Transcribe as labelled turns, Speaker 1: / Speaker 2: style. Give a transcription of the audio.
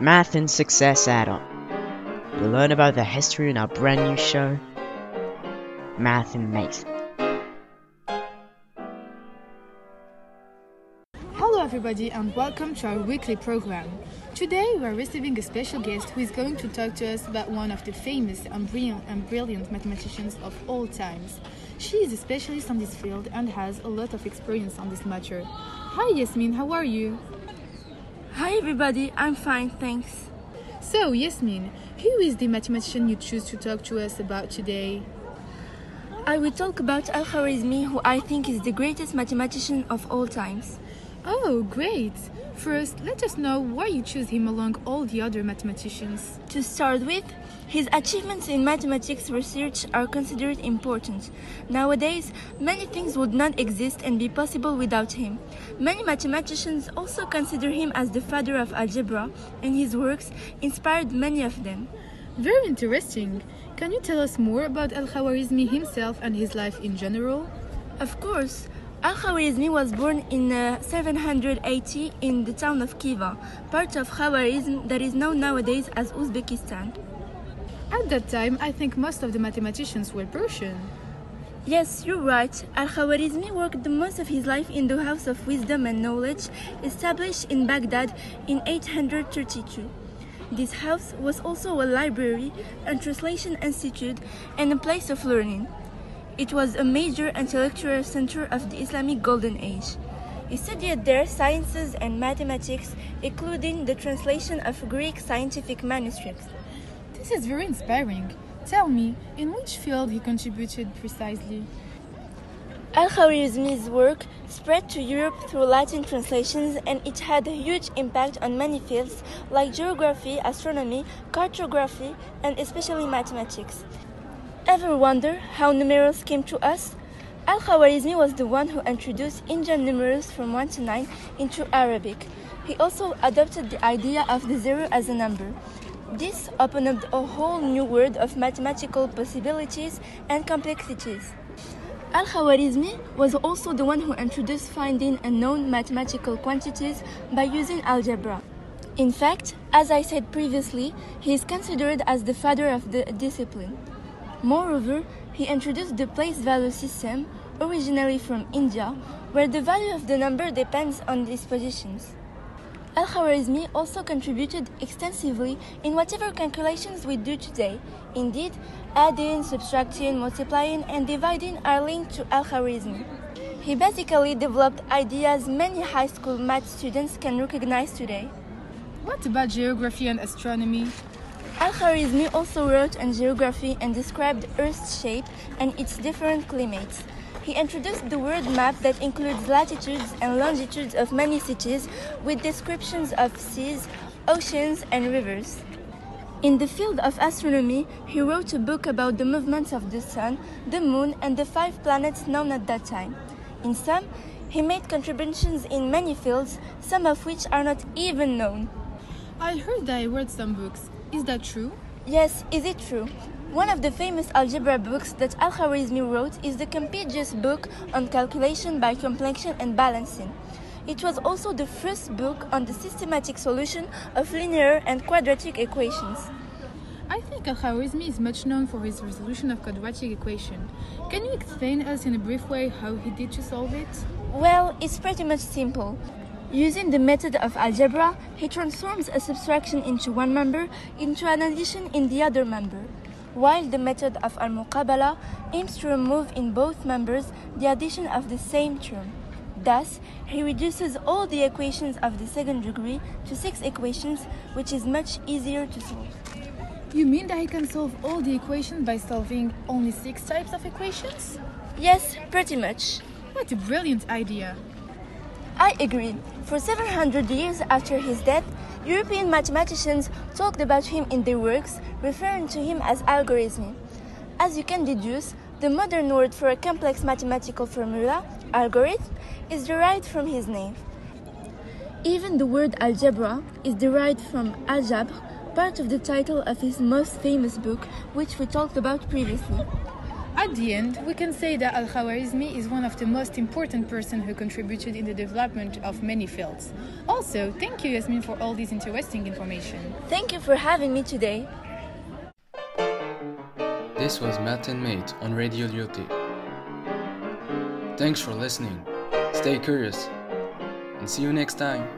Speaker 1: Math and Success Add-on. You'll learn about the history in our brand new show, Math and Mason.
Speaker 2: Hello everybody and welcome to our weekly program. Today we are receiving a special guest who is going to talk to us about one of the famous and brilliant, and brilliant mathematicians of all times. She is a specialist on this field and has a lot of experience on this matter. Hi Yasmine, how are you?
Speaker 3: Hi everybody, I'm fine, thanks.
Speaker 2: So Yasmine, who is the mathematician you choose to talk to us about today?
Speaker 3: I will talk about Al-Khwarizmi, who I think is the greatest mathematician of all times.
Speaker 2: Oh, great! First, let us know why you choose him among all the other mathematicians.
Speaker 3: To start with, his achievements in mathematics research are considered important. Nowadays, many things would not exist and be possible without him. Many mathematicians also consider him as the father of algebra, and his works inspired many of them.
Speaker 2: Very interesting. Can you tell us more about Al-Khwarizmi himself and his life in general?
Speaker 3: Of course. Al-Khwarizmi was born in uh, 780 in the town of Khiva, part of Khwarizm that is known nowadays as Uzbekistan.
Speaker 2: At that time, I think most of the mathematicians were Persian.
Speaker 3: Yes, you're right. Al-Khwarizmi worked most of his life in the House of Wisdom and Knowledge, established in Baghdad in 832. This house was also a library, a translation institute, and a place of learning. It was a major intellectual center of the Islamic Golden Age. He studied there sciences and mathematics, including the translation of Greek scientific manuscripts.
Speaker 2: This is very inspiring. Tell me, in which field he contributed precisely?
Speaker 3: Al-Khwarizmi's work spread to Europe through Latin translations and it had a huge impact on many fields like geography, astronomy, cartography, and especially mathematics. Ever wonder how numerals came to us? Al-Khwarizmi was the one who introduced Indian numerals from 1 to 9 into Arabic. He also adopted the idea of the zero as a number. This opened up a whole new world of mathematical possibilities and complexities. Al-Khwarizmi was also the one who introduced finding unknown mathematical quantities by using algebra. In fact, as I said previously, he is considered as the father of the discipline. Moreover, he introduced the place value system, originally from India, where the value of the number depends on these positions. Al-Khwarizmi also contributed extensively in whatever calculations we do today. Indeed, adding, subtracting, multiplying, and dividing are linked to Al-Khwarizmi. He basically developed ideas many high school math students can recognize today.
Speaker 2: What about geography and astronomy?
Speaker 3: Al-Khwarizmi also wrote on geography and described Earth's shape and its different climates. He introduced the world map that includes latitudes and longitudes of many cities with descriptions of seas, oceans, and rivers. In the field of astronomy, he wrote a book about the movements of the sun, the moon, and the five planets known at that time. In sum, he made contributions in many fields, some of which are not even known.
Speaker 2: I heard that he wrote some books. Is that true?
Speaker 3: Yes, is it true? One of the famous algebra books that Al-Khwarizmi wrote is the Compendious book on calculation by completion and balancing. It was also the first book on the systematic solution of linear and quadratic equations.
Speaker 2: I think Al-Khwarizmi is much known for his resolution of quadratic equation. Can you explain us in a brief way how he did to solve it?
Speaker 3: Well, it's pretty much simple. Using the method of al-jabr, he transforms a subtraction into one member into an addition in the other member while the method of al-muqabala aims to remove in both members the addition of the same term. Thus, he reduces all the equations of the second degree to six equations, which is much easier to solve.
Speaker 2: You mean that he can solve all the equations by solving only six types of equations?
Speaker 3: Yes, pretty much.
Speaker 2: What a brilliant idea!
Speaker 3: I agree. For 700 years after his death, European mathematicians talked about him in their works, referring to him as algorithm. As you can deduce, the modern word for a complex mathematical formula, algorithm, is derived from his name. Even the word algebra is derived from al-jabr, part of the title of his most famous book, which we talked about previously.
Speaker 2: At the end, we can say that Al-Khwarizmi is one of the most important person who contributed in the development of many fields. Also, thank you Yasmine for all this interesting information.
Speaker 3: Thank you for having me today.
Speaker 4: This was Math and Mate on Radio Lyoté. Thanks for listening. Stay curious and see you next time.